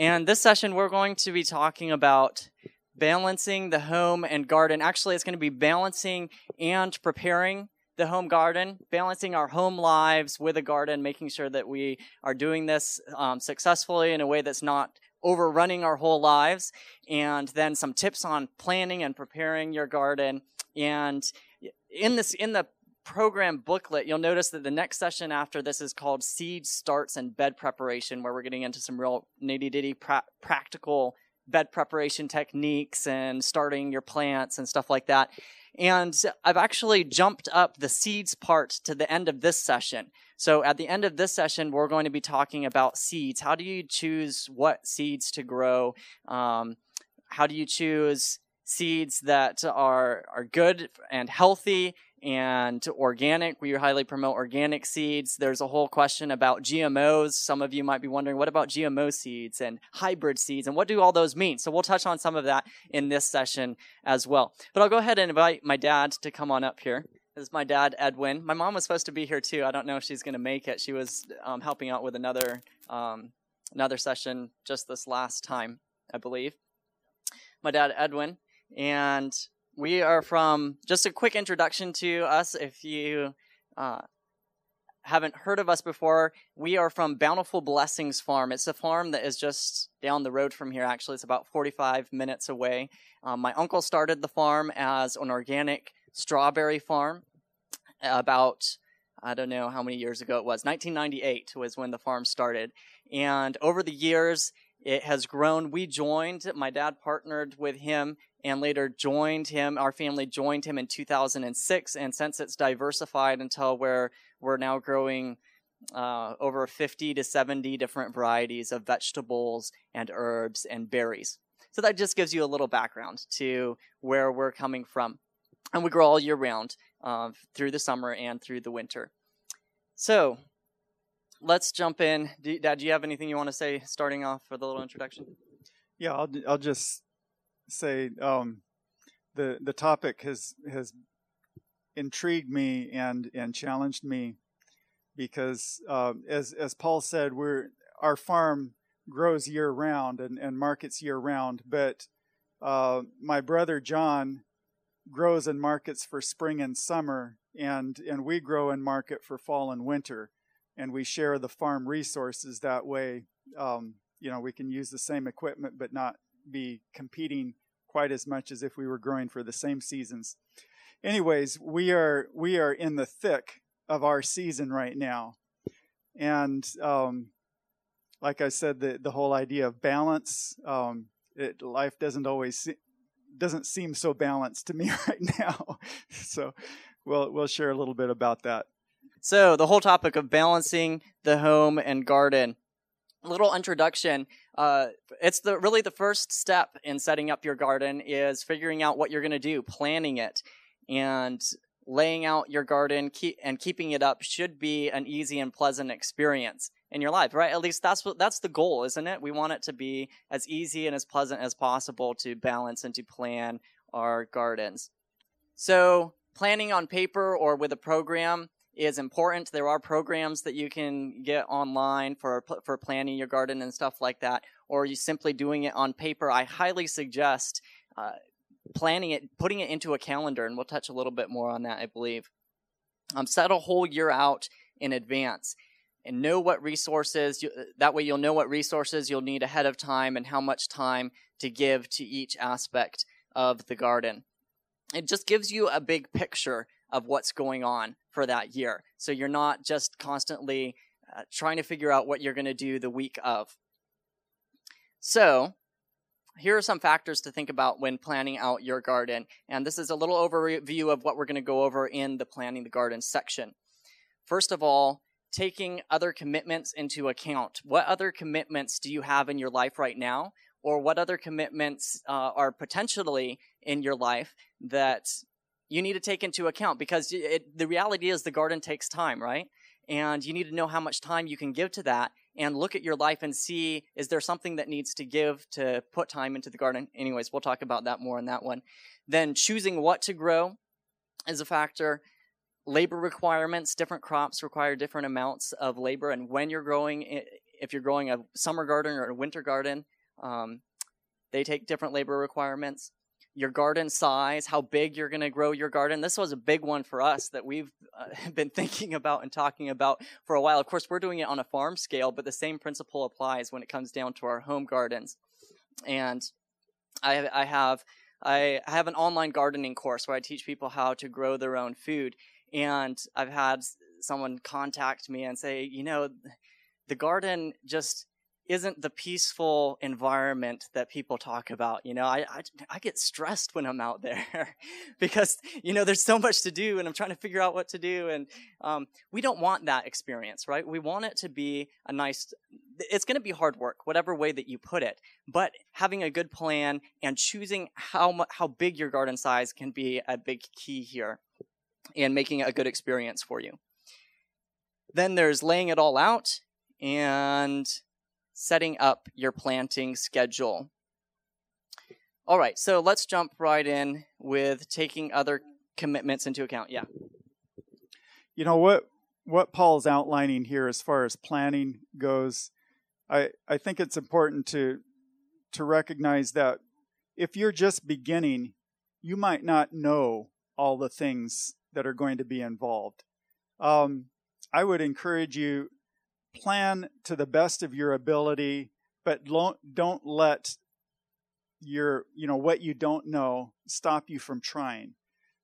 And this session, we're going to be talking about balancing the home and garden. Actually, it's going to be balancing and preparing the home garden, balancing our home lives with a garden, making sure that we are doing this um, successfully in a way that's not overrunning our whole lives, and then some tips on planning and preparing your garden. And in this, in the program booklet, you'll notice that the next session after this is called Seed Starts and Bed Preparation, where we're getting into some real nitty ditty pra- practical bed preparation techniques and starting your plants and stuff like that. And I've actually jumped up the seeds part to the end of this session. So at the end of this session, we're going to be talking about seeds. How do you choose what seeds to grow? Um, how do you choose seeds that are, are good and healthy and organic. We highly promote organic seeds. There's a whole question about GMOs. Some of you might be wondering, what about GMO seeds and hybrid seeds and what do all those mean? So we'll touch on some of that in this session as well. But I'll go ahead and invite my dad to come on up here. This is my dad, Edwin. My mom was supposed to be here too. I don't know if she's going to make it. She was um, helping out with another um, another session just this last time, I believe. My dad, Edwin, and we are from just a quick introduction to us. If you uh, haven't heard of us before, we are from Bountiful Blessings Farm. It's a farm that is just down the road from here, actually. It's about 45 minutes away. Um, my uncle started the farm as an organic strawberry farm about, I don't know how many years ago it was. 1998 was when the farm started. And over the years, it has grown. We joined, my dad partnered with him and later joined him. Our family joined him in 2006, and since it's diversified until where we're now growing uh, over 50 to 70 different varieties of vegetables and herbs and berries. So that just gives you a little background to where we're coming from. And we grow all year round uh, through the summer and through the winter. So let's jump in. Do, Dad, do you have anything you want to say starting off for the little introduction? Yeah, I'll, I'll just say um, the the topic has has intrigued me and and challenged me because uh, as as Paul said, we're our farm grows year round and, and markets year round, but uh, my brother John grows and markets for spring and summer, and and we grow and market for fall and winter, and we share the farm resources that way. Um, you know, we can use the same equipment, but not be competing quite as much as if we were growing for the same seasons. Anyways, we are we are in the thick of our season right now, and um, like I said, the the whole idea of balance. Um, it, life doesn't always se- doesn't seem so balanced to me right now. so we'll we'll share a little bit about that. So the whole topic of balancing the home and garden. Little introduction. Uh, it's the really the first step in setting up your garden is figuring out what you're going to do, planning it, and laying out your garden keep, and keeping it up should be an easy and pleasant experience in your life, right? At least that's what that's the goal, isn't it? We want it to be as easy and as pleasant as possible to balance and to plan our gardens. So, planning on paper or with a program is important. There are programs that you can get online for for planning your garden and stuff like that, or you simply doing it on paper. I highly suggest uh, planning it, putting it into a calendar, and we'll touch a little bit more on that, I believe. Um, set a whole year out in advance and know what resources you, that way you'll know what resources you'll need ahead of time and how much time to give to each aspect of the garden it just gives you a big picture of what's going on for that year. So you're not just constantly uh, trying to figure out what you're going to do the week of. So, here are some factors to think about when planning out your garden. And this is a little overview of what we're going to go over in the planning the garden section. First of all, taking other commitments into account. What other commitments do you have in your life right now? Or what other commitments uh, are potentially in your life that you need to take into account because it, the reality is the garden takes time, right? And you need to know how much time you can give to that and look at your life and see is there something that needs to give to put time into the garden? Anyways, we'll talk about that more in that one. Then choosing what to grow is a factor. Labor requirements, different crops require different amounts of labor, and when you're growing if you're growing a summer garden or a winter garden, um, they take different labor requirements. Your garden size, how big you're going to grow your garden. This was a big one for us that we've uh, been thinking about and talking about for a while. Of course, we're doing it on a farm scale, but the same principle applies when it comes down to our home gardens. And I, I have I have an online gardening course where I teach people how to grow their own food. And I've had someone contact me and say, you know, the garden just isn't the peaceful environment that people talk about. You know, I, I, I get stressed when I'm out there because, you know, there's so much to do and I'm trying to figure out what to do. And um, we don't want that experience, right? We want it to be a nice, it's going to be hard work, whatever way that you put it. But having a good plan and choosing how, how big your garden size can be a big key here and making a good experience for you. Then there's laying it all out and setting up your planting schedule. All right, so let's jump right in with taking other commitments into account. Yeah. You know what what Paul's outlining here as far as planning goes, I I think it's important to to recognize that if you're just beginning, you might not know all the things that are going to be involved. Um, I would encourage you plan to the best of your ability, but don't let your, you know, what you don't know stop you from trying.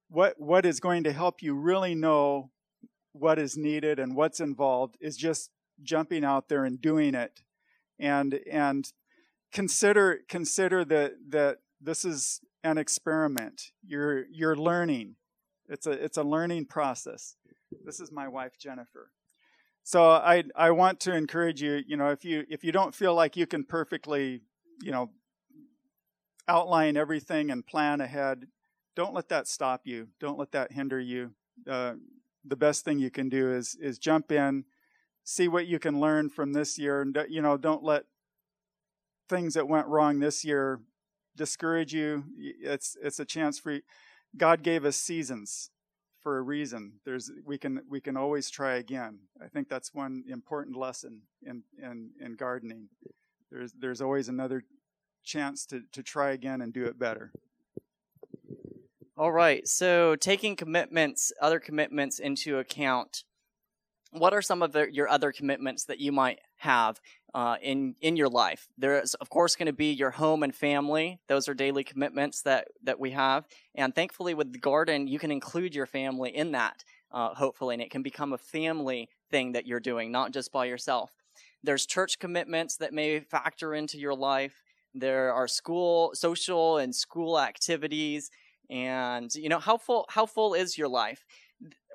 What, what is going to help you really know what is needed and what's involved is just jumping out there and doing it. And, and consider, consider that, that this is an experiment. You're, you're learning. It's a, it's a learning process. This is my wife, Jennifer. So I I want to encourage you, you know, if you if you don't feel like you can perfectly, you know, outline everything and plan ahead, don't let that stop you. Don't let that hinder you. Uh, the best thing you can do is is jump in, see what you can learn from this year, and you know, don't let things that went wrong this year discourage you. It's it's a chance for you. God gave us seasons for a reason. There's we can we can always try again. I think that's one important lesson in in, in gardening. There's there's always another chance to, to try again and do it better. All right. So taking commitments, other commitments into account. What are some of the, your other commitments that you might have uh, in in your life. There is, of course, going to be your home and family. Those are daily commitments that that we have, and thankfully, with the garden, you can include your family in that. Uh, hopefully, and it can become a family thing that you're doing, not just by yourself. There's church commitments that may factor into your life. There are school, social, and school activities, and you know how full how full is your life?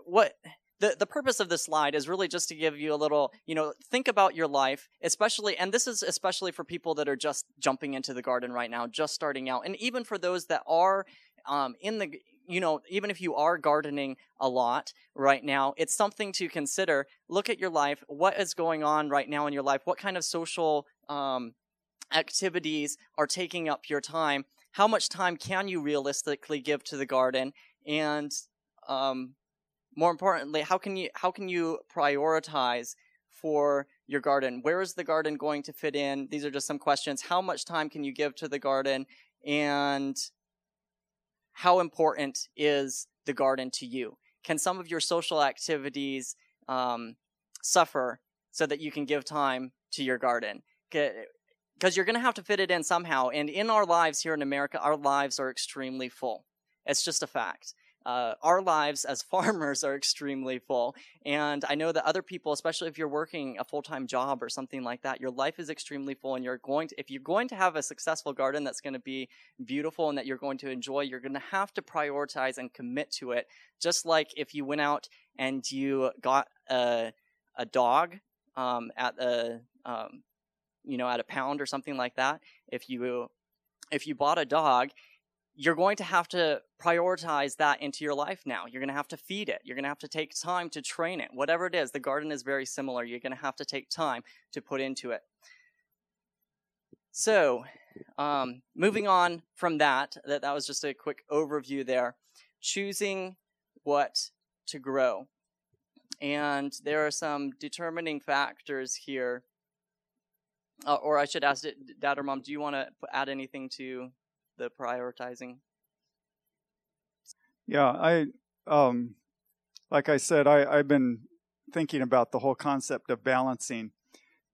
What the, the purpose of this slide is really just to give you a little, you know, think about your life, especially, and this is especially for people that are just jumping into the garden right now, just starting out, and even for those that are um, in the, you know, even if you are gardening a lot right now, it's something to consider. Look at your life. What is going on right now in your life? What kind of social um, activities are taking up your time? How much time can you realistically give to the garden? And um, more importantly, how can you how can you prioritize for your garden? Where is the garden going to fit in? These are just some questions. How much time can you give to the garden and how important is the garden to you? Can some of your social activities um, suffer so that you can give time to your garden? Because you're going to have to fit it in somehow. And in our lives here in America, our lives are extremely full. It's just a fact uh, our lives as farmers are extremely full. And I know that other people, especially if you're working a full time job or something like that, your life is extremely full. And you're going to, if you're going to have a successful garden that's going to be beautiful and that you're going to enjoy, you're going to have to prioritize and commit to it. Just like if you went out and you got a, a dog um, at a, um, you know, at a pound or something like that. If you if you bought a dog you're going to have to prioritize that into your life now. You're going to have to feed it. You're going to have to take time to train it. Whatever it is, the garden is very similar. You're going to have to take time to put into it. So, um, moving on from that, that, that was just a quick overview there. Choosing what to grow. And there are some determining factors here uh, or I should ask Dad or Mom, do you want to add anything to the prioritizing? Yeah, I um, like I said, I, I've been thinking about the whole concept of balancing,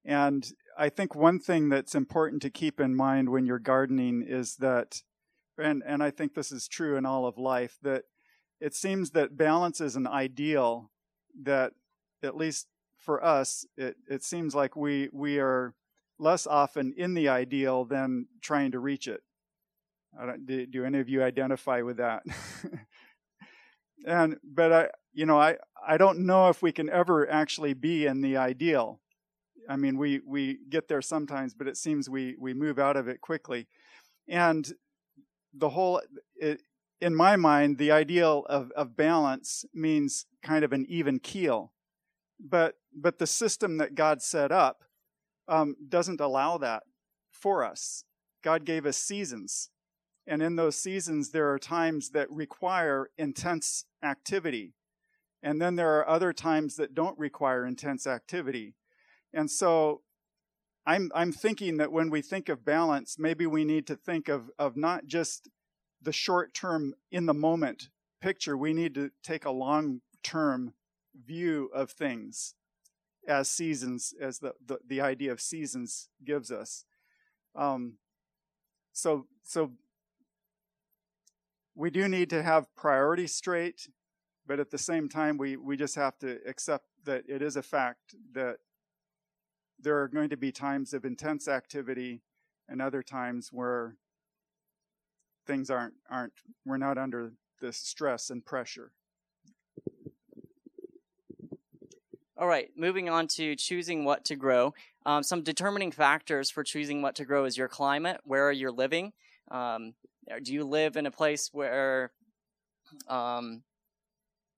and I think one thing that's important to keep in mind when you're gardening is that, and and I think this is true in all of life, that it seems that balance is an ideal that at least for us, it, it seems like we we are less often in the ideal than trying to reach it. Do, do any of you identify with that? and but I, you know, I I don't know if we can ever actually be in the ideal. I mean, we we get there sometimes, but it seems we we move out of it quickly, and the whole. It, in my mind, the ideal of, of balance means kind of an even keel, but but the system that God set up um, doesn't allow that for us. God gave us seasons. And in those seasons, there are times that require intense activity. And then there are other times that don't require intense activity. And so I'm, I'm thinking that when we think of balance, maybe we need to think of, of not just the short term, in the moment picture. We need to take a long term view of things as seasons, as the, the, the idea of seasons gives us. Um, so, so we do need to have priorities straight, but at the same time, we, we just have to accept that it is a fact that there are going to be times of intense activity and other times where things aren't aren't we're not under this stress and pressure. All right, moving on to choosing what to grow. Um, some determining factors for choosing what to grow is your climate, where you're living. Um, do you live in a place where, um,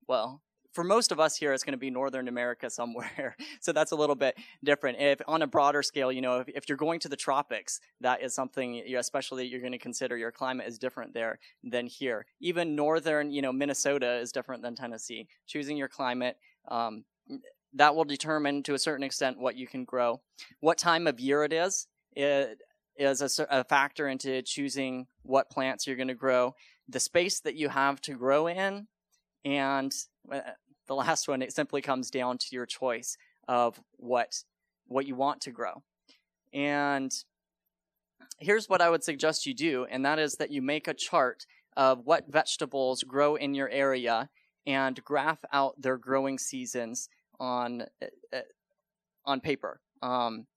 well, for most of us here, it's going to be Northern America somewhere. so that's a little bit different. If on a broader scale, you know, if, if you're going to the tropics, that is something, you especially you're going to consider your climate is different there than here. Even Northern, you know, Minnesota is different than Tennessee. Choosing your climate, um, that will determine to a certain extent what you can grow. What time of year it is, it is a, a factor into choosing what plants you're going to grow. The space that you have to grow in, and uh, the last one, it simply comes down to your choice of what what you want to grow. And here's what I would suggest you do, and that is that you make a chart of what vegetables grow in your area and graph out their growing seasons on uh, uh, on paper. Um,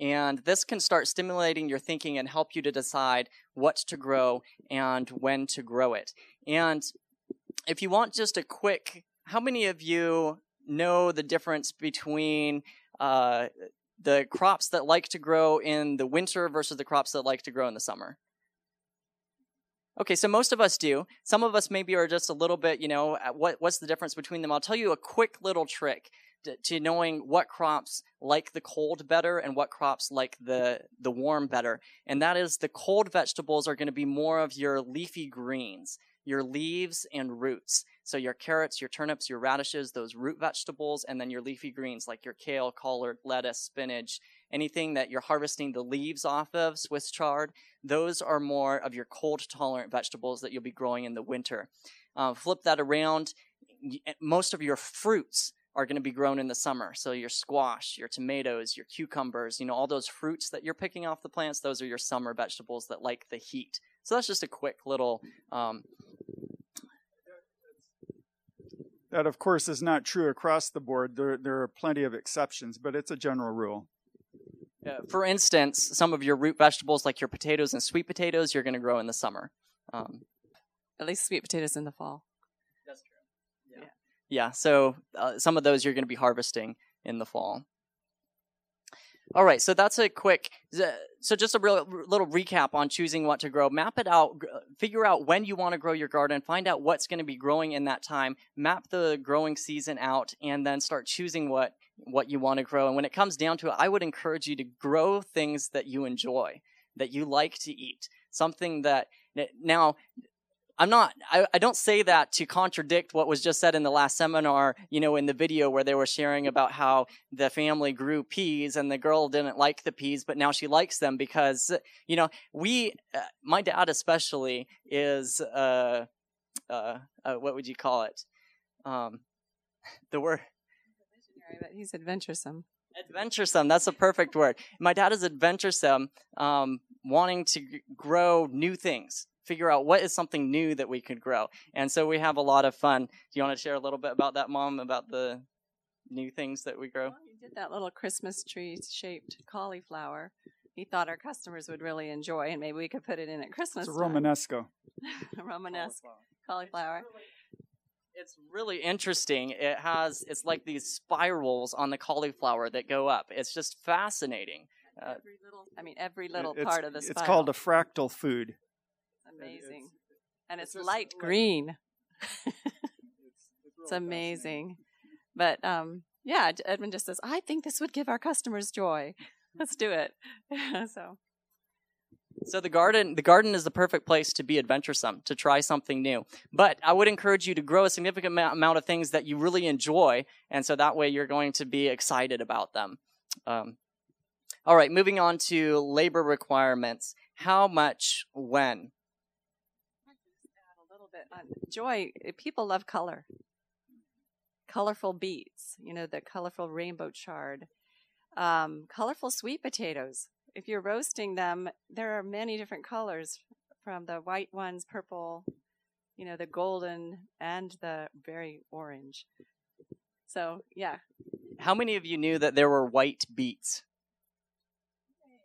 and this can start stimulating your thinking and help you to decide what to grow and when to grow it. And if you want just a quick, how many of you know the difference between uh, the crops that like to grow in the winter versus the crops that like to grow in the summer? Okay, so most of us do. Some of us maybe are just a little bit, you know, what, what's the difference between them? I'll tell you a quick little trick to knowing what crops like the cold better and what crops like the the warm better. And that is the cold vegetables are going to be more of your leafy greens your leaves and roots. So your carrots your turnips your radishes those root vegetables and then your leafy greens like your kale collard lettuce spinach anything that you're harvesting the leaves off of swiss chard those are more of your cold tolerant vegetables that you'll be growing in the winter. Uh, flip that around most of your fruits are going to be grown in the summer. So your squash, your tomatoes, your cucumbers, you know, all those fruits that you're picking off the plants, those are your summer vegetables that like the heat. So that's just a quick little. Um, that, of course, is not true across the board. There, there are plenty of exceptions, but it's a general rule. Uh, for instance, some of your root vegetables, like your potatoes and sweet potatoes, you're going to grow in the summer. Um, At least sweet potatoes in the fall. Yeah, so uh, some of those you're going to be harvesting in the fall. All right, so that's a quick. So just a real little recap on choosing what to grow. Map it out. Figure out when you want to grow your garden. Find out what's going to be growing in that time. Map the growing season out, and then start choosing what what you want to grow. And when it comes down to it, I would encourage you to grow things that you enjoy, that you like to eat. Something that now I'm not, I, I don't say that to contradict what was just said in the last seminar, you know, in the video where they were sharing about how the family grew peas and the girl didn't like the peas, but now she likes them because, you know, we, uh, my dad especially is, uh, uh, uh what would you call it? Um, the word. But he's adventuresome. Adventuresome. That's a perfect word. My dad is adventuresome, um, wanting to grow new things figure out what is something new that we could grow. And so we have a lot of fun. Do you want to share a little bit about that, Mom, about the new things that we grow? Well, he did that little Christmas tree shaped cauliflower. He thought our customers would really enjoy, and maybe we could put it in at Christmas. It's a Romanesco. Romanesco cauliflower. It's really interesting. It has, it's like these spirals on the cauliflower that go up. It's just fascinating. Uh, every little, I mean, every little it's, part of the spiral. It's called a fractal food amazing. It's, and it's, it's light green. it's, it's amazing. But um, yeah, Edwin just says, I think this would give our customers joy. Let's do it. so so the garden, the garden is the perfect place to be adventuresome, to try something new. But I would encourage you to grow a significant amount of things that you really enjoy, and so that way you're going to be excited about them. Um, all right, moving on to labor requirements. How much, when? Joy. People love color, colorful beets. You know the colorful rainbow chard, um, colorful sweet potatoes. If you're roasting them, there are many different colors, from the white ones, purple, you know, the golden, and the very orange. So yeah. How many of you knew that there were white beets?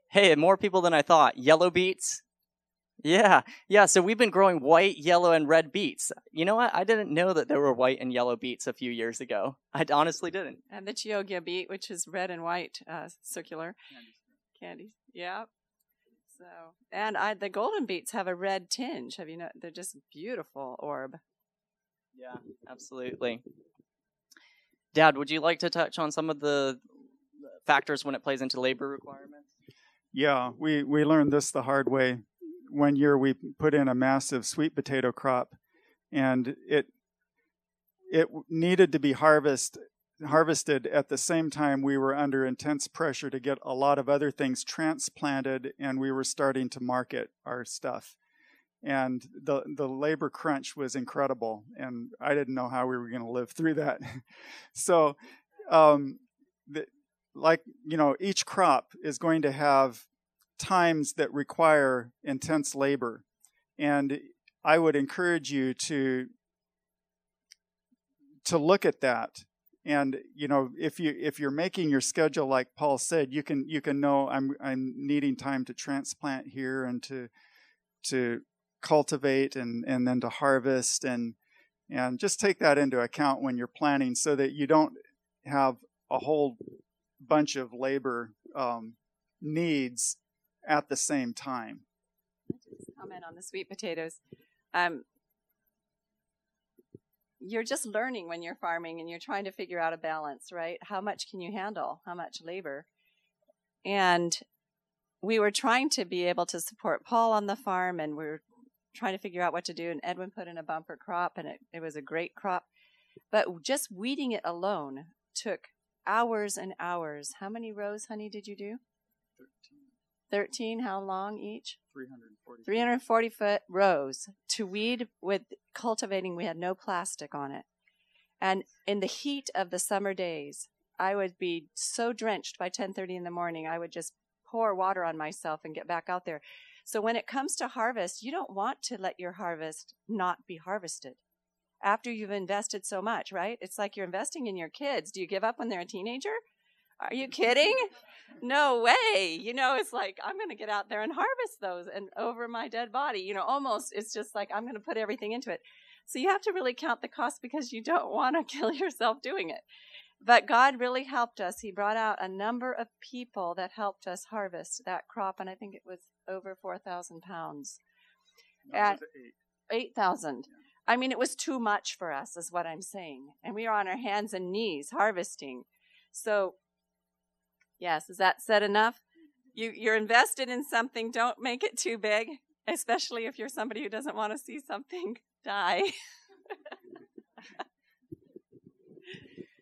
Hey, more people than I thought. Yellow beets, yeah, yeah. So we've been growing white, yellow, and red beets. You know what? I didn't know that there were white and yellow beets a few years ago. I honestly didn't. And the Chioggia beet, which is red and white, uh, circular candies. Yeah. So, and I, the golden beets have a red tinge. Have you know? They're just beautiful orb. Yeah, absolutely. Dad, would you like to touch on some of the factors when it plays into labor requirements? Yeah, we we learned this the hard way one year we put in a massive sweet potato crop, and it it needed to be harvest harvested at the same time we were under intense pressure to get a lot of other things transplanted and we were starting to market our stuff. And the the labor crunch was incredible and i didn't know how we were going to live through that. So um, the, like you know each crop is going to have times that require intense labor. And I would encourage you to to look at that. And you know, if you if you're making your schedule like Paul said, you can you can know I'm I'm needing time to transplant here and to to cultivate and and then to harvest and and just take that into account when you're planning so that you don't have a whole bunch of labor um, needs at the same time. Comment on the sweet potatoes. Um, you're just learning when you're farming and you're trying to figure out a balance, right? How much can you handle? How much labor? And we were trying to be able to support Paul on the farm and we are trying to figure out what to do. And Edwin put in a bumper crop and it, it was a great crop. But just weeding it alone took hours and hours. How many rows, honey, did you do? 13, how long each? 340. 340 foot rows to weed with cultivating. We had no plastic on it. And in the heat of the summer days, I would be so drenched by 10:30 in the morning, I would just pour water on myself and get back out there. So when it comes to harvest, you don't want to let your harvest not be harvested. After you've invested so much, right? It's like you're investing in your kids. Do you give up when they're a teenager? Are you kidding? No way. You know, it's like, I'm going to get out there and harvest those and over my dead body. You know, almost, it's just like, I'm going to put everything into it. So you have to really count the cost because you don't want to kill yourself doing it. But God really helped us. He brought out a number of people that helped us harvest that crop, and I think it was over 4,000 pounds. At 8,000. I mean, it was too much for us, is what I'm saying. And we were on our hands and knees harvesting. So Yes, is that said enough? You, you're invested in something, don't make it too big, especially if you're somebody who doesn't want to see something die.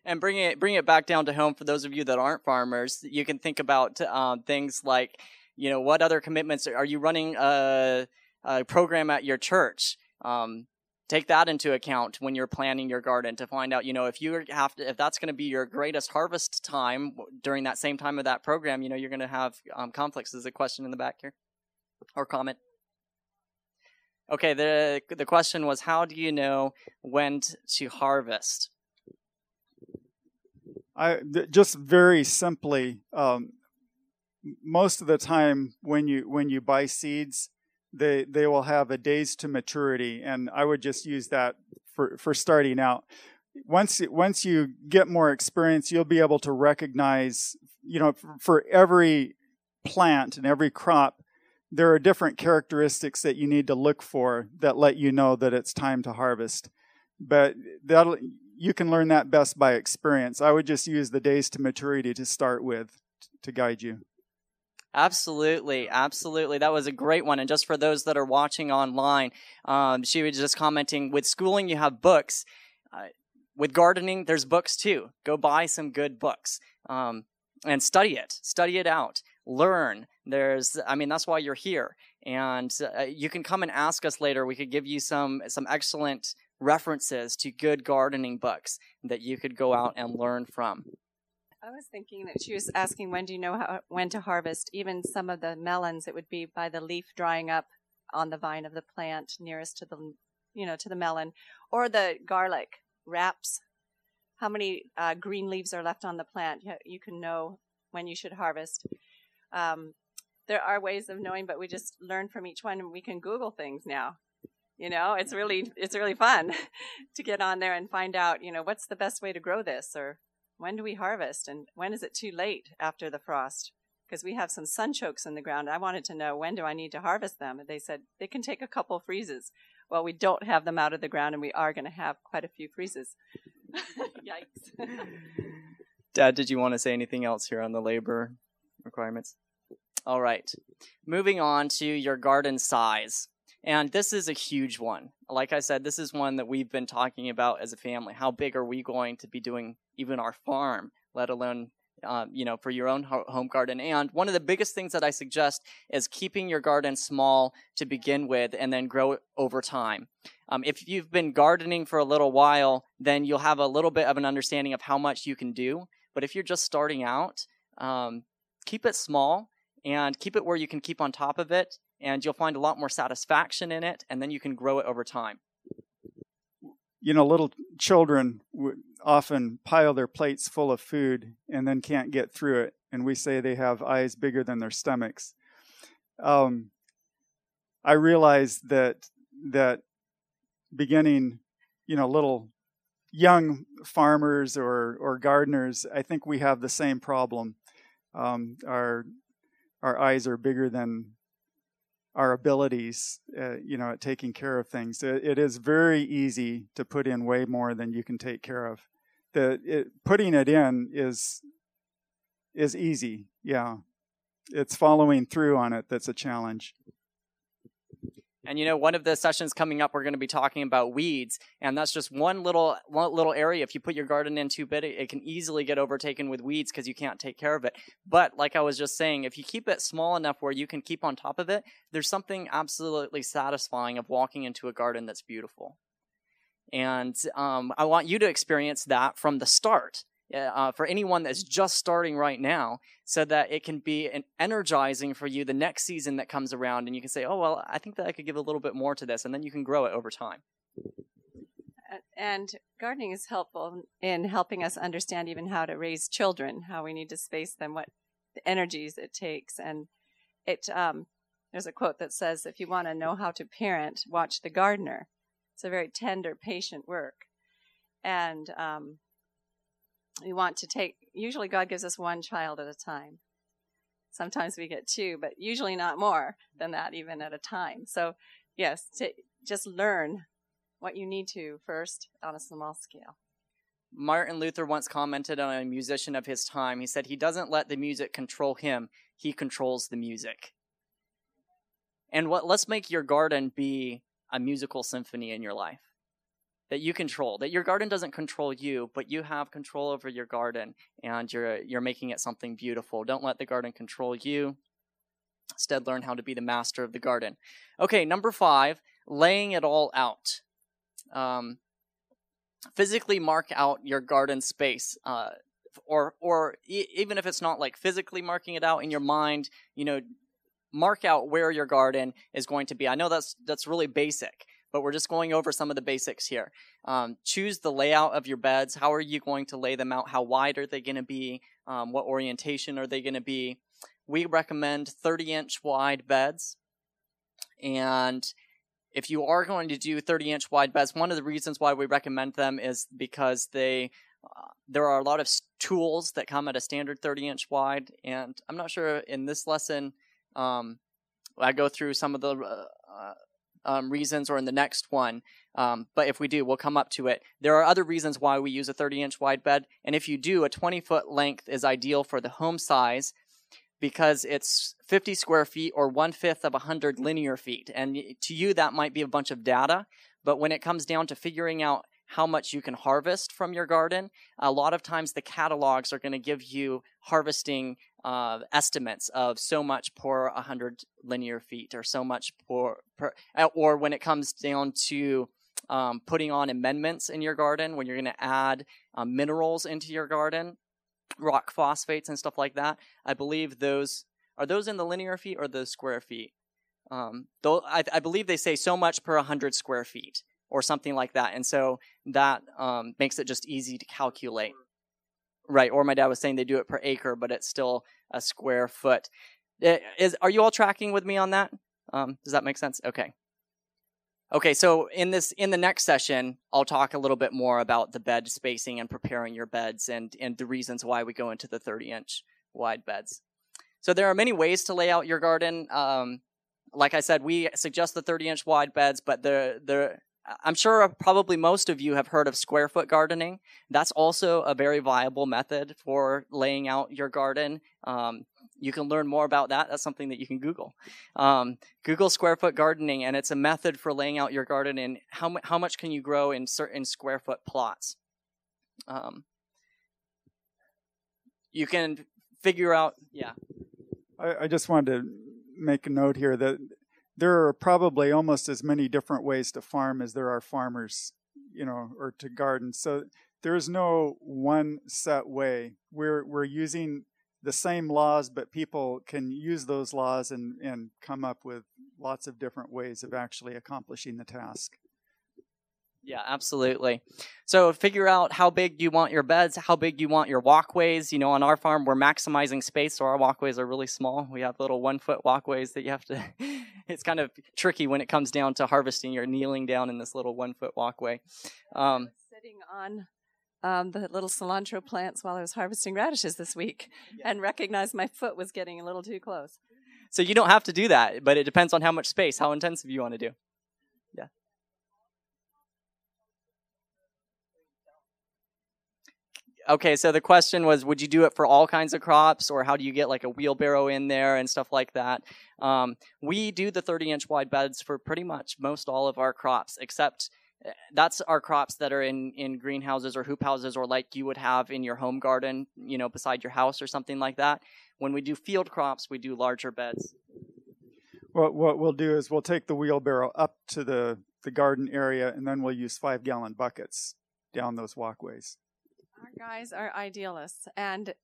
and bring it bring it back down to home for those of you that aren't farmers. You can think about um, things like, you know, what other commitments are you running a, a program at your church? Um, take that into account when you're planning your garden to find out, you know, if you have to, if that's going to be your greatest harvest time during that same time of that program, you know, you're going to have um, conflicts. Is a question in the back here or comment? Okay, the the question was, how do you know when to harvest? I just very simply, um, most of the time when you when you buy seeds, they they will have a days to maturity, and I would just use that for for starting out. Once once you get more experience, you'll be able to recognize, you know, for, every plant and every crop, there are different characteristics that you need to look for that let you know that it's time to harvest. But that you can learn that best by experience. I would just use the days to maturity to start with to guide you. Absolutely, absolutely. That was a great one. And just for those that are watching online, um, she was just commenting with schooling, you have books. Uh, with gardening, there's books too. Go buy some good books um, and study it, study it out, learn. There's, I mean, that's why you're here. And uh, you can come and ask us later. We could give you some some excellent references to good gardening books that you could go out and learn from. I was thinking that she was asking when do you know how, when to harvest? Even some of the melons, it would be by the leaf drying up on the vine of the plant nearest to the, you know, to the melon, or the garlic wraps. How many uh, green leaves are left on the plant? You can know when you should harvest. Um, there are ways of knowing, but we just learn from each one, and we can Google things now. You know, it's really it's really fun to get on there and find out. You know, what's the best way to grow this, or when do we harvest, and when is it too late after the frost? Because we have some sunchokes in the ground. I wanted to know when do I need to harvest them, and they said they can take a couple freezes. Well, we don't have them out of the ground, and we are going to have quite a few freezes. Yikes. Dad, did you want to say anything else here on the labor requirements? All right. Moving on to your garden size. And this is a huge one. Like I said, this is one that we've been talking about as a family. How big are we going to be doing even our farm, let alone um, you know, for your own home garden. And one of the biggest things that I suggest is keeping your garden small to begin with and then grow it over time. Um, if you've been gardening for a little while, then you'll have a little bit of an understanding of how much you can do. But if you're just starting out, um, keep it small and keep it where you can keep on top of it and you'll find a lot more satisfaction in it, and then you can grow it over time. You know, little children often pile their plates full of food and then can't get through it, and we say they have eyes bigger than their stomachs. Um, I realize that that beginning, you know, little young farmers or or gardeners, I think we have the same problem. Um, our our eyes are bigger than our abilities, uh, you know, at taking care of things. It, it is very easy to put in way more than you can take care of. The it, putting it in is is easy. Yeah, it's following through on it that's a challenge. And you know, one of the sessions coming up, we're going to be talking about weeds, and that's just one little one little area. If you put your garden in too big, it can easily get overtaken with weeds because you can't take care of it. But like I was just saying, if you keep it small enough where you can keep on top of it, there's something absolutely satisfying of walking into a garden that's beautiful. And um, I want you to experience that from the start uh, for anyone that's just starting right now so that it can be an energizing for you the next season that comes around and you can say oh well i think that i could give a little bit more to this and then you can grow it over time. And gardening is helpful in helping us understand even how to raise children how we need to space them what the energies it takes and it um, there's a quote that says if you want to know how to parent watch the gardener. It's a very tender patient work. And um, we want to take, usually God gives us one child at a time. Sometimes we get two, but usually not more than that, even at a time. So, yes, to just learn what you need to first on a small scale. Martin Luther once commented on a musician of his time. He said, He doesn't let the music control him, he controls the music. And what let's make your garden be a musical symphony in your life that you control that your garden doesn't control you but you have control over your garden and you're you're making it something beautiful. Don't let the garden control you. Instead learn how to be the master of the garden. Okay number five laying it all out. Um, physically mark out your garden space uh, or or e- even if it's not like physically marking it out in your mind you know mark out where your garden is going to be. I know that's that's really basic but we're just going over some of the basics here. Um, choose the layout of your beds. How are you going to lay them out? How wide are they going to be? Um, what orientation are they going to be? We recommend 30 inch wide beds. And if you are going to do 30 inch wide beds, one of the reasons why we recommend them is because they uh, there are a lot of tools that come at a standard 30 inch wide, and I'm not sure in this lesson um, I go through some of the uh, uh, um, reasons or in the next one. Um, but if we do, we'll come up to it. There are other reasons why we use a 30 inch wide bed, and if you do, a 20 foot length is ideal for the home size because it's 50 square feet or one fifth of 100 linear feet. And to you, that might be a bunch of data. But when it comes down to figuring out how much you can harvest from your garden, a lot of times the catalogs are going to give you harvesting uh, estimates of so much per 100 linear feet or so much per, per uh, or when it comes down to um, putting on amendments in your garden, when you're going to add uh, minerals into your garden, rock phosphates and stuff like that. I believe those are those in the linear feet or the square feet. Um, though I, I, believe they say so much per 100 square feet or something like that, and so that um, makes it just easy to calculate. Right, or my dad was saying they do it per acre, but it's still a square foot. It is are you all tracking with me on that? Um, does that make sense? Okay. Okay, so in this in the next session, I'll talk a little bit more about the bed spacing and preparing your beds and and the reasons why we go into the 30 inch wide beds. So there are many ways to lay out your garden. Um, like I said, we suggest the 30 inch wide beds, but the the I'm sure probably most of you have heard of square foot gardening. That's also a very viable method for laying out your garden. Um, you can learn more about that. That's something that you can Google. Um, Google square foot gardening, and it's a method for laying out your garden and how, how much can you grow in certain square foot plots. Um, you can figure out, yeah. I, I just wanted to make a note here that there are probably almost as many different ways to farm as there are farmers, you know, or to garden. So there's no one set way. We're we're using the same laws, but people can use those laws and, and come up with lots of different ways of actually accomplishing the task. Yeah, absolutely. So figure out how big you want your beds, how big you want your walkways. You know, on our farm, we're maximizing space, so our walkways are really small. We have little one foot walkways that you have to, it's kind of tricky when it comes down to harvesting. You're kneeling down in this little one foot walkway. Um, sitting on um, the little cilantro plants while I was harvesting radishes this week yeah. and recognized my foot was getting a little too close. So you don't have to do that, but it depends on how much space, how intensive you want to do. Okay, so the question was, would you do it for all kinds of crops, or how do you get like a wheelbarrow in there and stuff like that? Um, we do the 30 inch wide beds for pretty much most all of our crops, except that's our crops that are in in greenhouses or hoop houses or like you would have in your home garden you know beside your house or something like that. When we do field crops we do larger beds. Well what we'll do is we'll take the wheelbarrow up to the the garden area and then we'll use five gallon buckets down those walkways our guys are idealists and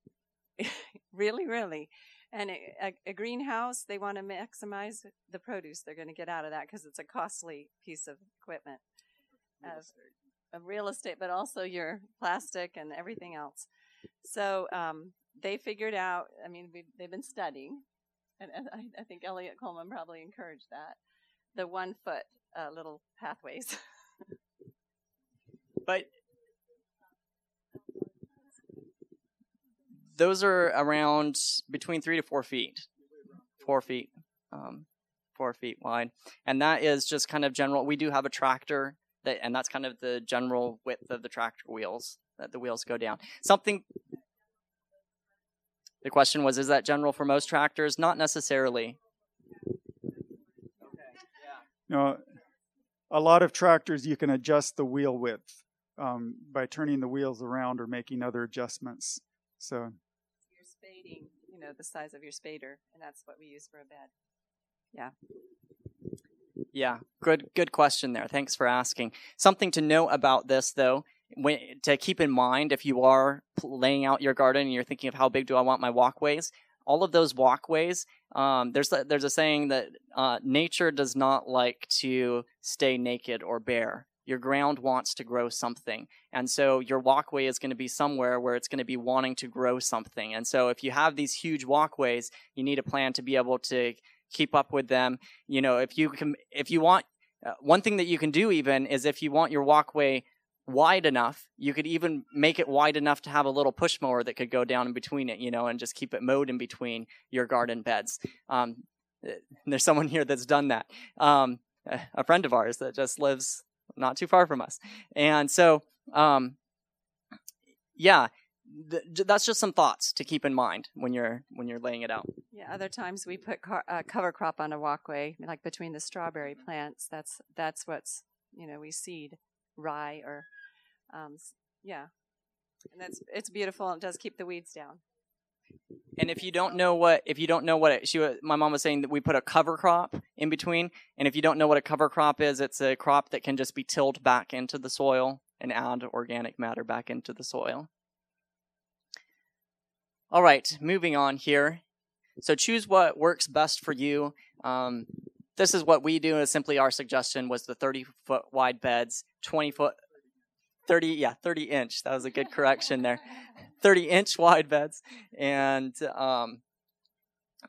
really really and a, a, greenhouse they want to maximize the produce they're going to get out of that because it's a costly piece of equipment of, of real estate, but also your plastic and everything else. So um, they figured out. I mean, they've been studying, and, and I, I, think Eliot Coleman probably encouraged that the one foot uh, little pathways. but those are around between three to four feet, four feet, um, four feet wide, and that is just kind of general. We do have a tractor that, and that's kind of the general width of the tractor wheels that the wheels go down. Something. The question was, is that general for most tractors? Not necessarily. No, a lot of tractors you can adjust the wheel width um, by turning the wheels around or making other adjustments. So You know, the size of your spader, and that's what we use for a bed. Yeah. Yeah, good good question there. Thanks for asking. Something to know about this though, when, to keep in mind if you are laying out your garden and you're thinking of how big do I want my walkways, all of those walkways, um, there's a, there's a saying that uh, nature does not like to stay naked or bare. Your ground wants to grow something, and so your walkway is going to be somewhere where it's going to be wanting to grow something. And so, if you have these huge walkways, you need a plan to be able to keep up with them. You know, if you can, if you want, uh, one thing that you can do even is if you want your walkway wide enough, you could even make it wide enough to have a little push mower that could go down in between it, you know, and just keep it mowed in between your garden beds. Um, uh, there's someone here that's done that. Um, a friend of ours that just lives not too far from us. And so, um, yeah, th- that's just some thoughts to keep in mind when you're when you're laying it out. Yeah. Other times we put car- uh, cover crop on a walkway, like between the strawberry plants. That's that's what's you know we seed rye or um, yeah, and that's it's beautiful and it does keep the weeds down. And if you don't know what, if you don't know what it, she, my mom was saying that we put a cover crop in between. And if you don't know what a cover crop is, it's a crop that can just be tilled back into the soil and add organic matter back into the soil. All right, moving on here. So choose what works best for you. Um, this is what we do. Is simply our suggestion was the 30 foot wide beds, 20 foot 30 yeah 30 inch that was a good correction there 30 inch wide beds and um,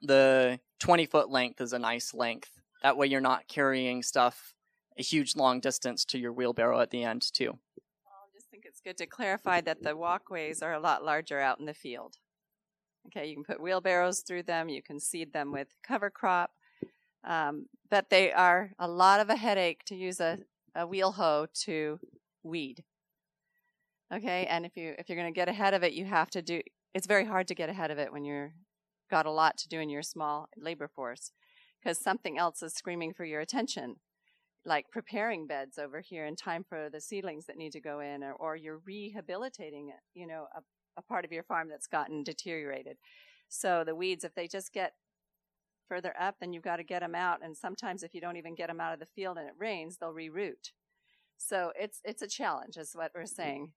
the 20 foot length is a nice length. That way you're not carrying stuff a huge long distance to your wheelbarrow at the end too. I just think it's good to clarify that the walkways are a lot larger out in the field. Okay you can put wheelbarrows through them you can seed them with cover crop um, but they are a lot of a headache to use a, a wheel hoe to weed Okay, and if you if you're going to get ahead of it, you have to do. It's very hard to get ahead of it when you're got a lot to do in your small labor force, because something else is screaming for your attention, like preparing beds over here in time for the seedlings that need to go in, or, or you're rehabilitating, you know, a, a part of your farm that's gotten deteriorated. So the weeds, if they just get further up, then you've got to get them out. And sometimes, if you don't even get them out of the field and it rains, they'll reroot. So it's it's a challenge, is what we're mm. saying.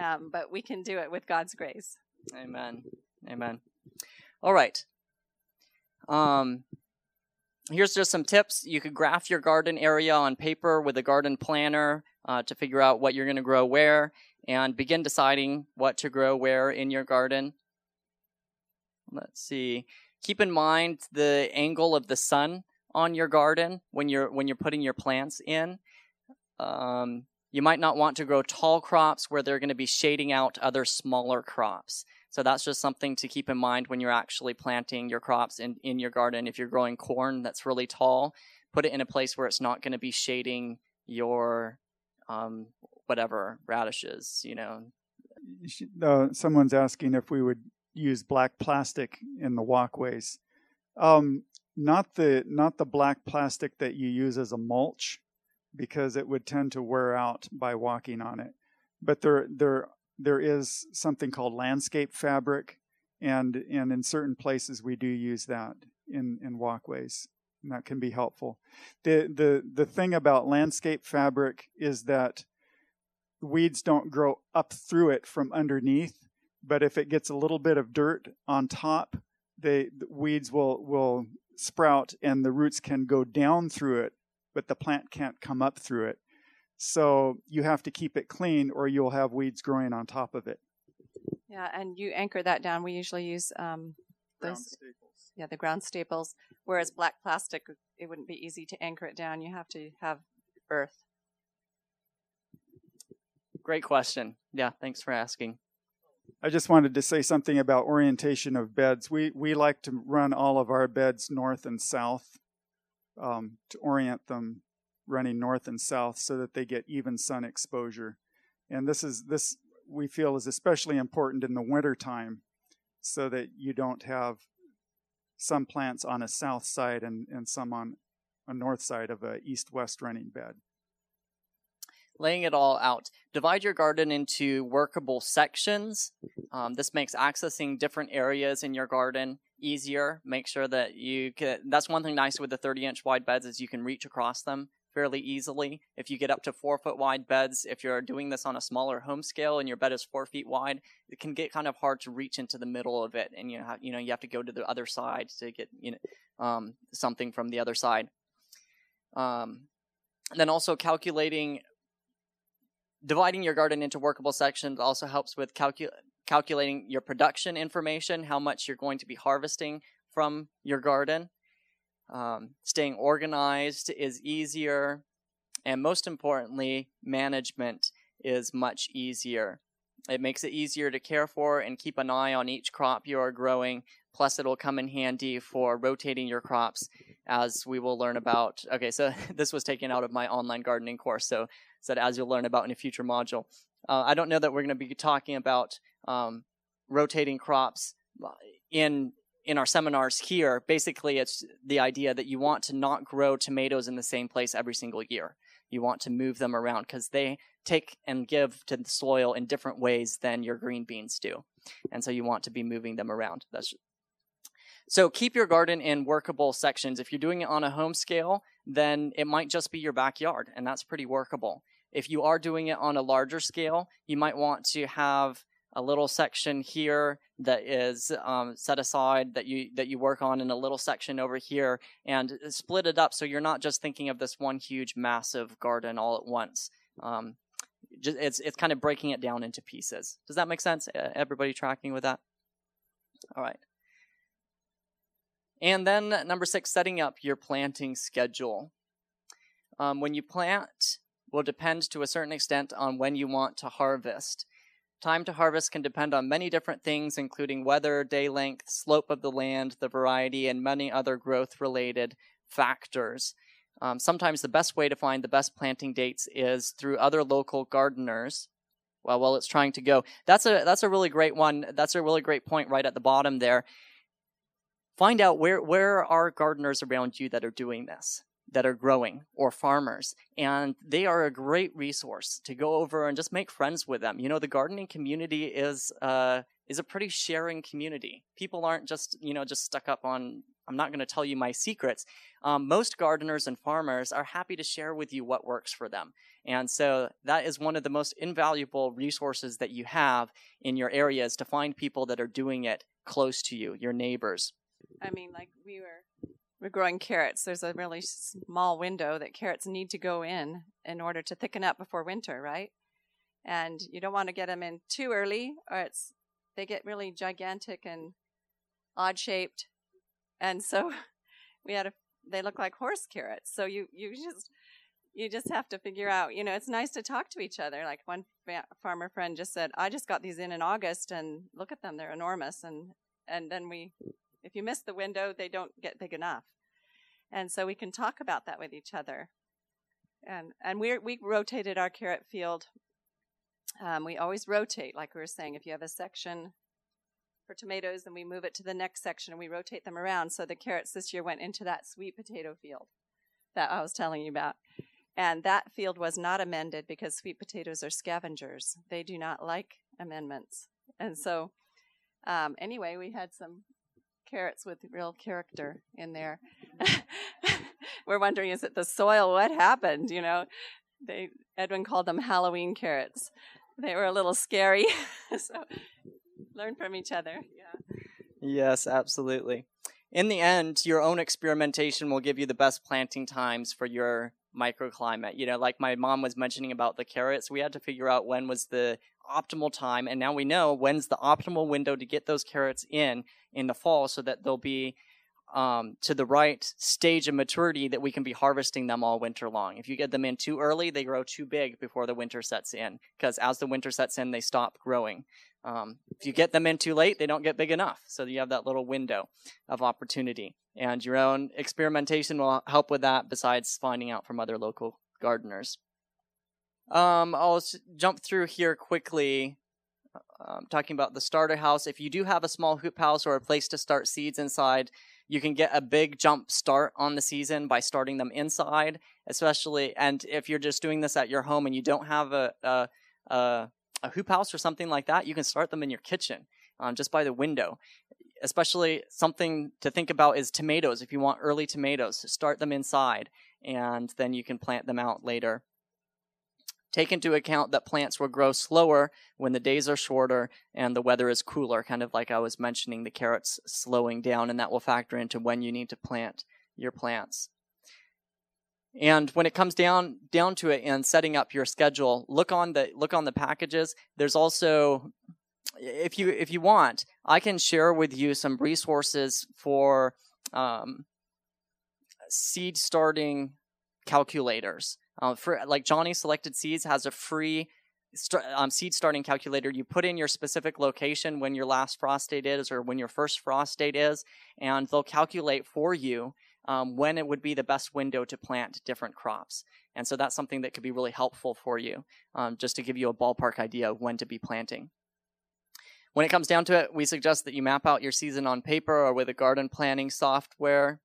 Um, but we can do it with God's grace. Amen. Amen. All right. Um, here's just some tips. You could graph your garden area on paper with a garden planner uh, to figure out what you're going to grow where and begin deciding what to grow where in your garden. Let's see. Keep in mind the angle of the sun on your garden when you're when you're putting your plants in. Um, you might not want to grow tall crops where they're going to be shading out other smaller crops. So that's just something to keep in mind when you're actually planting your crops in, in your garden. If you're growing corn that's really tall, put it in a place where it's not going to be shading your um, whatever radishes, you know. Uh, someone's asking if we would use black plastic in the walkways. Um, not the not the black plastic that you use as a mulch because it would tend to wear out by walking on it. But there there there is something called landscape fabric and and in certain places we do use that in in walkways and that can be helpful. The the the thing about landscape fabric is that weeds don't grow up through it from underneath, but if it gets a little bit of dirt on top, they the weeds will will sprout and the roots can go down through it but the plant can't come up through it. So you have to keep it clean or you'll have weeds growing on top of it. Yeah, and you anchor that down. We usually use um, ground staples. Yeah, the ground staples. Whereas black plastic, it wouldn't be easy to anchor it down. You have to have earth. Great question. Yeah, thanks for asking. I just wanted to say something about orientation of beds. We we like to run all of our beds north and south um, to orient them running north and south so that they get even sun exposure. And this is this we feel is especially important in the winter time so that you don't have some plants on a south side and, and some on a north side of a east-west running bed. laying it all out. Divide your garden into workable sections. Um, this makes accessing different areas in your garden easier. Make sure that you can. That's one thing nice with the 30 inch wide beds is you can reach across them fairly easily. If you get up to four foot wide beds, if you're doing this on a smaller home scale and your bed is four feet wide, it can get kind of hard to reach into the middle of it, and you have you know you have to go to the other side to get you know um, something from the other side. Um, then also calculating, dividing your garden into workable sections also helps with calcu- calculating your production information, how much you're going to be harvesting from your garden. Um, staying organized is easier, and most importantly, management is much easier. It makes it easier to care for and keep an eye on each crop you are growing. Plus, it'll come in handy for rotating your crops, as we will learn about. Okay, so this was taken out of my online gardening course, so said as you'll learn about in a future module. Uh, I don't know that we're going to be talking about um, rotating crops in in our seminars here, basically it's the idea that you want to not grow tomatoes in the same place every single year. You want to move them around because they take and give to the soil in different ways than your green beans do. And so you want to be moving them around. That's so keep your garden in workable sections. If you're doing it on a home scale, then it might just be your backyard, and that's pretty workable. If you are doing it on a larger scale, you might want to have a little section here that is um, set aside that you that you work on in a little section over here and split it up so you're not just thinking of this one huge massive garden all at once. Um, just, it's it's kind of breaking it down into pieces. Does that make sense? Everybody tracking with that? All right and then number six setting up your planting schedule. Um, when you plant will depend to a certain extent on when you want to harvest Time to harvest can depend on many different things, including weather, day length, slope of the land, the variety, and many other growth related factors. Um, sometimes the best way to find the best planting dates is through other local gardeners. Well, while it's trying to go, that's a that's a really great one. That's a really great point right at the bottom there. Find out where where are gardeners around you that are doing this that are growing or farmers and they are a great resource to go over and just make friends with them. You know the gardening community is uh is a pretty sharing community. People aren't just you know just stuck up on i'm not going to tell you my secrets. Um, most gardeners and farmers are happy to share with you what works for them and so that is one of the most invaluable resources that you have in your areas to find people that are doing it close to you your neighbors. I mean like we were we're growing carrots. There's a really small window that carrots need to go in in order to thicken up before winter, right? And you don't want to get them in too early, or it's they get really gigantic and odd shaped. And so we had a they look like horse carrots. So you you just you just have to figure out. You know, it's nice to talk to each other. Like one farmer friend just said, "I just got these in in August, and look at them; they're enormous." And and then we if you miss the window, they don't get big enough. And so we can talk about that with each other. And and we we rotated our carrot field. Um, we always rotate, like we were saying. If you have a section for tomatoes, then we move it to the next section and we rotate them around. So the carrots this year went into that sweet potato field that I was telling you about. And that field was not amended because sweet potatoes are scavengers. They do not like amendments. And so, um, anyway, we had some carrots with real character in there. We're wondering, is it the soil? What happened? You know, they Edwin called them Halloween carrots. They were a little scary. so learn from each other. Yeah. Yes, absolutely. In the end, your own experimentation will give you the best planting times for your microclimate. You know, like my mom was mentioning about the carrots, we had to figure out when was the optimal time, and now we know when's the optimal window to get those carrots in in the fall so that they'll be um, to the right stage of maturity that we can be harvesting them all winter long. If you get them in too early, they grow too big before the winter sets in, because as the winter sets in, they stop growing. Um, if you get them in too late, they don't get big enough. So you have that little window of opportunity. And your own experimentation will help with that, besides finding out from other local gardeners. Um, I'll jump through here quickly. Um, talking about the starter house. If you do have a small hoop house or a place to start seeds inside, you can get a big jump start on the season by starting them inside, especially. And if you're just doing this at your home and you don't have a, a, a, a hoop house or something like that, you can start them in your kitchen um, just by the window. Especially something to think about is tomatoes. If you want early tomatoes, start them inside and then you can plant them out later. Take into account that plants will grow slower when the days are shorter and the weather is cooler, kind of like I was mentioning the carrots slowing down, and that will factor into when you need to plant your plants. And when it comes down down to it and setting up your schedule, look on the look on the packages. There's also if you if you want, I can share with you some resources for um, seed starting calculators. Uh, for like Johnny's Selected Seeds has a free st- um, seed starting calculator. You put in your specific location when your last frost date is or when your first frost date is, and they'll calculate for you um, when it would be the best window to plant different crops. And so that's something that could be really helpful for you, um, just to give you a ballpark idea of when to be planting. When it comes down to it, we suggest that you map out your season on paper or with a garden planning software.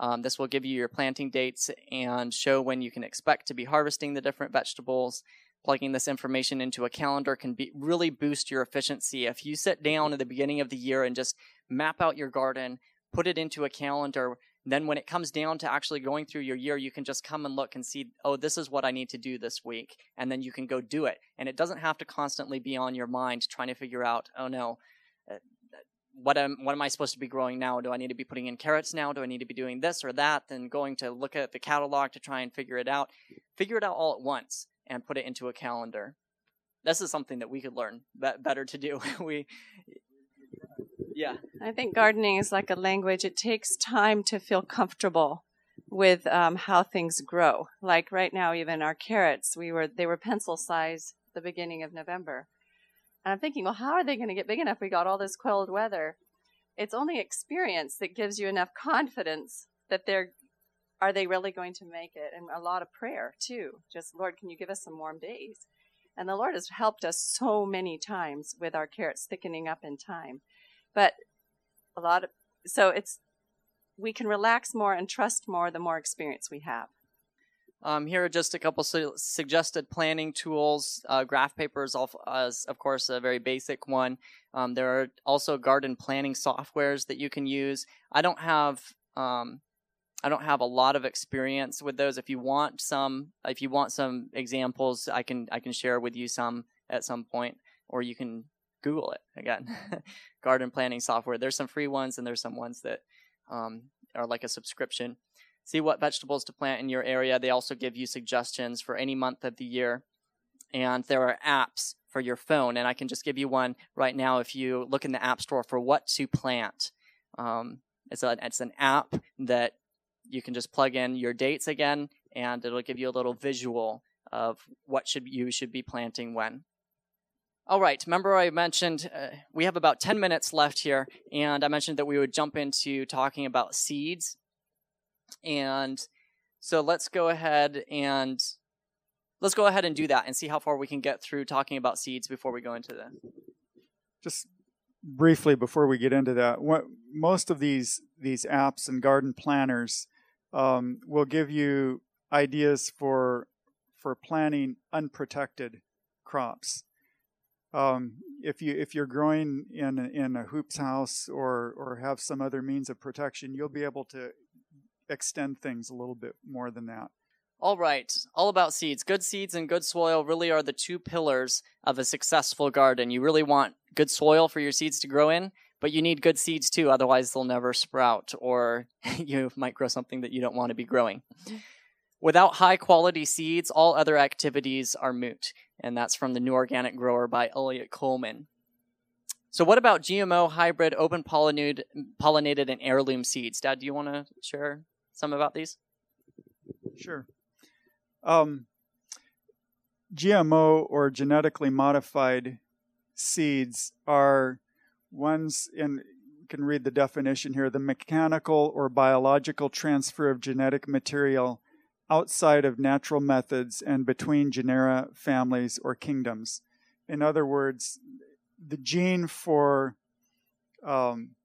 Um, this will give you your planting dates and show when you can expect to be harvesting the different vegetables. Plugging this information into a calendar can be, really boost your efficiency. If you sit down at the beginning of the year and just map out your garden, put it into a calendar, then when it comes down to actually going through your year, you can just come and look and see, oh, this is what I need to do this week. And then you can go do it. And it doesn't have to constantly be on your mind trying to figure out, oh no, uh, what am what am I supposed to be growing now? Do I need to be putting in carrots now? Do I need to be doing this or that? Then going to look at the catalog to try and figure it out. Figure it out all at once and put it into a calendar. This is something that we could learn better to do. we yeah. I think gardening is like a language. It takes time to feel comfortable with um, how things grow. Like right now, even our carrots, we were they were pencil size the beginning of November and I'm thinking, well, how are they going to get big enough? We got all this cold weather. It's only experience that gives you enough confidence that they're, are they really going to make it? And a lot of prayer too. Just, Lord, can you give us some warm days? And the Lord has helped us so many times with our carrots thickening up in time. But a lot of, so it's, we can relax more and trust more the more experience we have. Um, here are just a couple su- suggested planning tools. Uh, graph paper is, of, of course, a very basic one. Um, there are also garden planning softwares that you can use. I don't have um, I don't have a lot of experience with those. If you want some, if you want some examples, I can I can share with you some at some point, or you can Google it again. garden planning software. There's some free ones, and there's some ones that um, are like a subscription see what vegetables to plant in your area. They also give you suggestions for any month of the year. And there are apps for your phone. And I can just give you one right now if you look in the App Store for what to plant. Um, it's, a, it's an app that you can just plug in your dates again, and it'll give you a little visual of what should you should be planting when. All right, remember I mentioned uh, we have about 10 minutes left here, and I mentioned that we would jump into talking about seeds and so let's go ahead and let's go ahead and do that and see how far we can get through talking about seeds before we go into the just briefly before we get into that what most of these these apps and garden planners um, will give you ideas for for planting unprotected crops. Um, if you if you're growing in in a hoops house or or have some other means of protection you'll be able to extend things a little bit more than that. All right, all about seeds. Good seeds and good soil really are the two pillars of a successful garden. You really want good soil for your seeds to grow in, but you need good seeds too, otherwise, they'll never sprout or you might grow something that you don't want to be growing. Without high quality seeds, all other activities are moot. And that's from The New Organic Grower by Eliot Coleman. So, what about GMO, hybrid, open pollinated and heirloom seeds? Dad, do you want to share some about these? Sure. Um, GMO or genetically modified seeds are ones in you can read the definition here the mechanical or biological transfer of genetic material outside of natural methods and between genera, families, or kingdoms. In other words, the gene for um,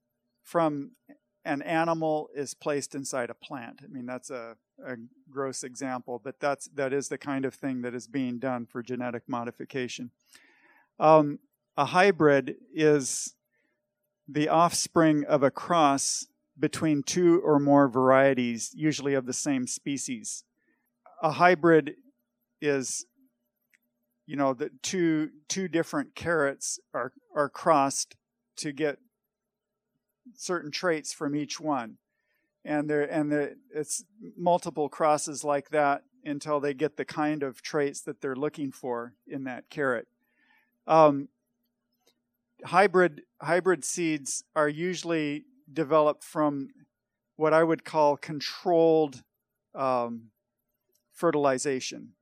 from an animal is placed inside a plant. I mean, that's a, a gross example, but that's that is the kind of thing that is being done for genetic modification. Um, a hybrid is the offspring of a cross between two or more varieties, usually of the same species. A hybrid is, you know, the two two different carrots are are crossed to get certain traits from each one, and there and there, it's multiple crosses like that until they get the kind of traits that they're looking for in that carrot. Um, hybrid hybrid seeds are usually developed from what I would call controlled um, fertilization.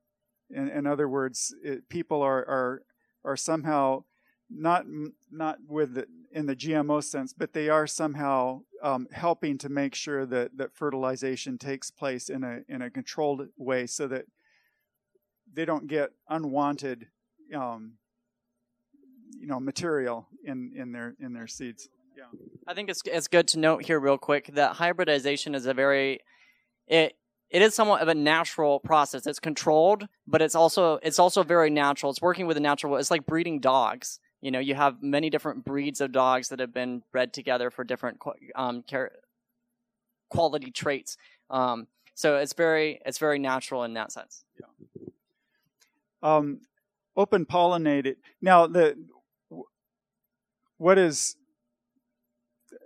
In, in, other words, it, people are, are are somehow not not with the, in the GMO sense, but they are somehow um, helping to make sure that that fertilization takes place in a in a controlled way, so that they don't get unwanted um, you know material in in their in their seeds. Yeah, I think it's it's good to note here real quick that hybridization is a very it it is somewhat of a natural process. It's controlled, but it's also it's also very natural. It's working with a natural. It's like breeding dogs. You know, you have many different breeds of dogs that have been bred together for different um, quality traits. Um, so it's very it's very natural in that sense. Yeah. Um, open pollinated. Now the what is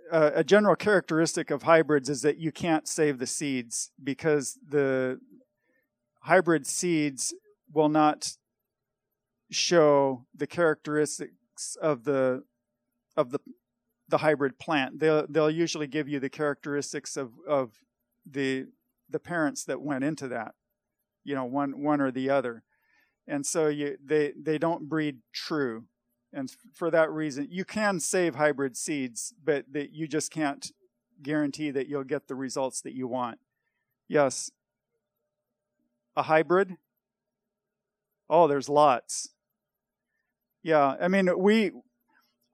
a general characteristic of hybrids is that you can't save the seeds because the hybrid seeds will not show the of the of the the hybrid plant. They'll they'll usually give you the characteristics of of the the parents that went into that, you know, one one or the other, and so you they they don't breed true. And for that reason you can save hybrid seeds but that you just can't guarantee that you'll get the results that you want. Yes? A hybrid? Oh there's lots yeah i mean we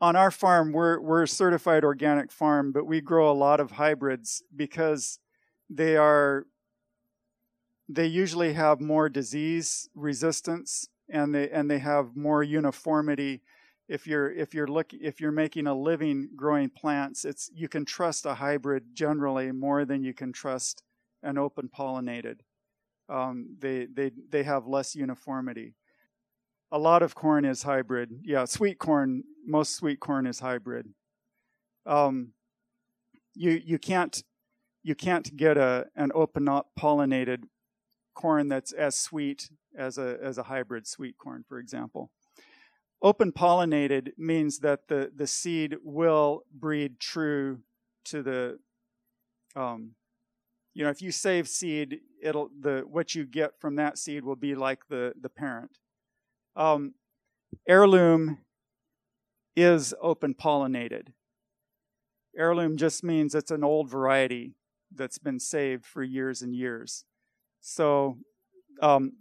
on our farm we're we're a certified organic farm but we grow a lot of hybrids because they are they usually have more disease resistance and they and they have more uniformity. If you're if you're look if you're making a living growing plants it's you can trust a hybrid generally more than you can trust an open pollinated. Um, they they they have less uniformity a lot of corn is hybrid. Yeah sweet corn most sweet corn is hybrid. Um, you you can't you can't get a an open pollinated corn that's as sweet as a as a hybrid sweet corn for example. Open pollinated means that the, the seed will breed true to the, um, you know, if you save seed, it'll the what you get from that seed will be like the the parent. Um, heirloom is open pollinated. Heirloom just means it's an old variety that's been saved for years and years. So um,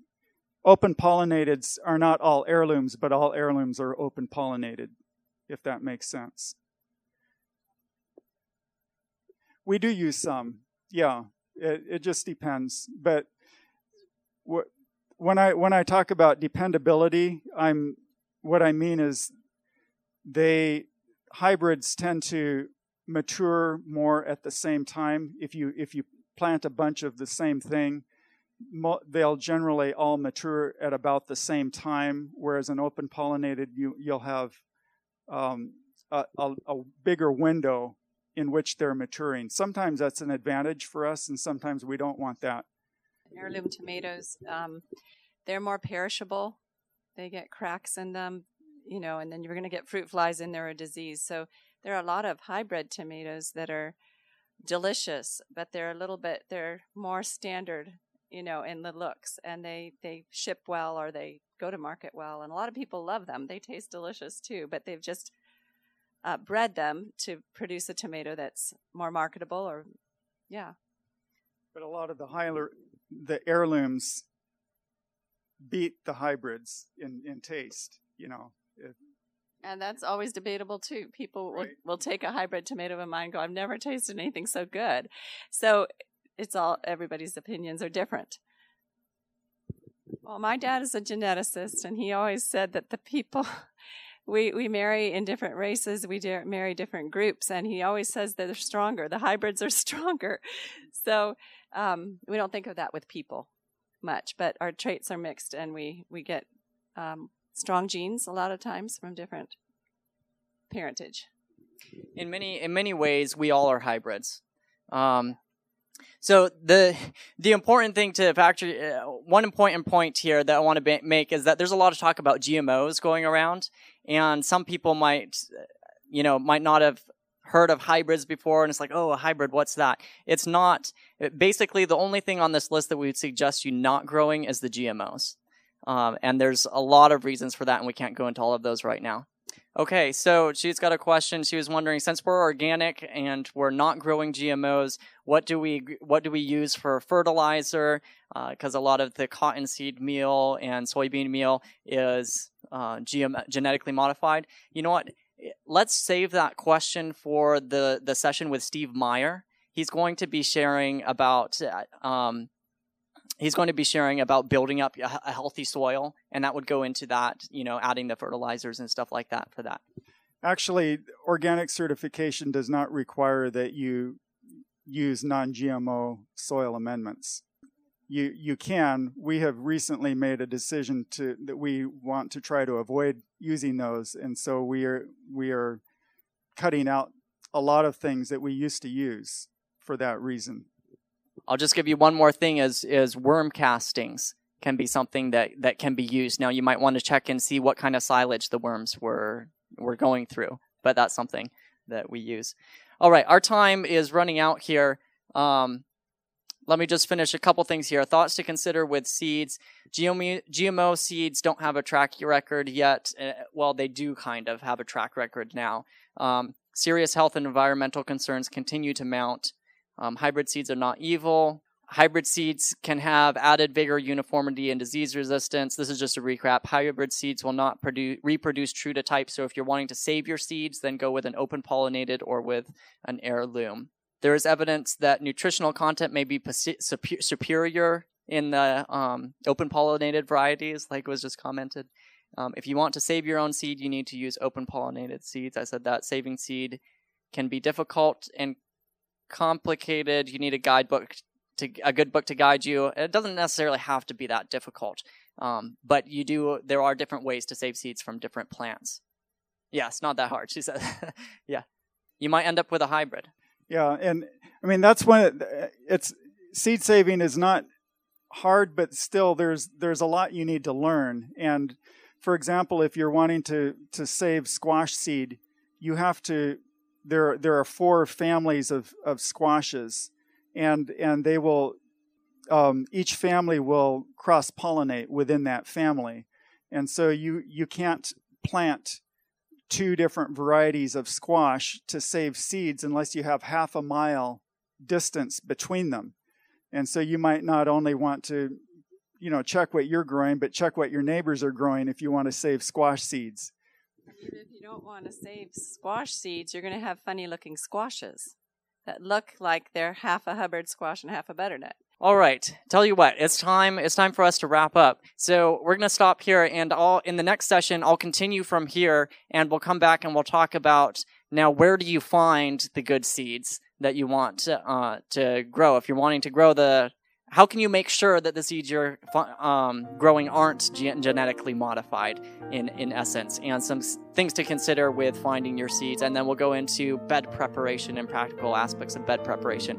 open pollinateds are not all heirlooms, but all heirlooms are open pollinated, if that makes sense. We do use some, yeah. It, it just depends. But wh- when I when I talk about dependability, I'm what I mean is they hybrids tend to mature more at the same time. If you if you plant a bunch of the same thing, they'll generally all mature at about the same time, whereas an open pollinated, you, you'll have um, a, a, a, bigger window in which they're maturing. Sometimes that's an advantage for us, and sometimes we don't want that. Heirloom tomatoes, um, they're more perishable. They get cracks in them, you know, and then you're going to get fruit flies in there or disease. So there are a lot of hybrid tomatoes that are delicious, but they're a little bit, they're more standard you know, in the looks, and they they ship well or they go to market well, and a lot of people love them. They taste delicious too, but they've just uh, bred them to produce a tomato that's more marketable, or yeah. But a lot of the higher the heirlooms beat the hybrids in in taste. You know, And that's always debatable too. People will, Right. will take a hybrid tomato of mine and go, I've never tasted anything so good. So it's all, everybody's opinions are different. Well, my dad is a geneticist, and he always said that the people we we marry in different races, we da- marry different groups, and he always says they're stronger. The hybrids are stronger. So um, we don't think of that with people much, but our traits are mixed, and we we get um, strong genes a lot of times from different parentage. in many in many ways we all are hybrids um, so the the important thing to factor uh, one important point here that I want to ba- make is that there's a lot of talk about GMOs going around, and some people might, uh, you know, might not have heard of hybrids before, and it's like, oh, a hybrid, what's that? It's not. Basically, the only thing on this list that we would suggest you not growing is the GMOs, um, and there's a lot of reasons for that, and we can't go into all of those right now. Okay, so she's got a question. She was wondering, since we're organic and we're not growing GMOs, what do we what do we use for fertilizer? Because a lot of the cottonseed meal and soybean meal is uh, GM, genetically modified. You know what? Let's save that question for the the session with Steve Meyer. He's going to be sharing about uh, um, he's going to be sharing about building up a, a healthy soil, and that would go into that. You know, adding the fertilizers and stuff like that for that. Actually, organic certification does not require that you use non-GMO soil amendments. You you can. We have recently made a decision to that we want to try to avoid using those, and so we are we are cutting out a lot of things that we used to use for that reason. I'll just give you one more thing: is is worm castings can be something that that can be used. Now you might want to check and see what kind of silage the worms were were going through, but that's something that we use. All right, our time is running out here. Um, let me just finish a couple things here. Thoughts to consider with seeds. GMO, GMO seeds don't have a track record yet. Uh, well, they do kind of have a track record now. Um, serious health and environmental concerns continue to mount. Um, hybrid seeds are not evil. Hybrid seeds can have added vigor, uniformity, and disease resistance. This is just a recap. Hybrid seeds will not produce, reproduce true to type. So if you're wanting to save your seeds, then go with an open pollinated or with an heirloom. There is evidence that nutritional content may be superior in the um, open pollinated varieties, like was just commented. Um, if you want to save your own seed, you need to use open pollinated seeds. I said that saving seed can be difficult and complicated. You need a guidebook to a good book to guide you. It doesn't necessarily have to be that difficult, um, but you do. There are different ways to save seeds from different plants. Yeah, it's not that hard. She said, "Yeah, you might end up with a hybrid." Yeah, and I mean that's when it, it's seed saving is not hard, but still there's there's a lot you need to learn. And for example, if you're wanting to to save squash seed, you have to there there are four families of of squashes, and and they will um, each family will cross pollinate within that family, and so you you can't plant two different varieties of squash to save seeds unless you have half a mile distance between them. And so you might not only want to, you know, check what you're growing, but check what your neighbors are growing if you want to save squash seeds. Even if you don't want to save squash seeds, you're going to have funny looking squashes that look like they're half a Hubbard squash and half a butternut. All right. Tell you what, it's time. It's time for us to wrap up. So we're going to stop here, and I'll in the next session I'll continue from here, and we'll come back and we'll talk about now where do you find the good seeds that you want to, uh, to grow. If you're wanting to grow the, how can you make sure that the seeds you're um, growing aren't gen- genetically modified in in essence, and some things to consider with finding your seeds, and then we'll go into bed preparation and practical aspects of bed preparation.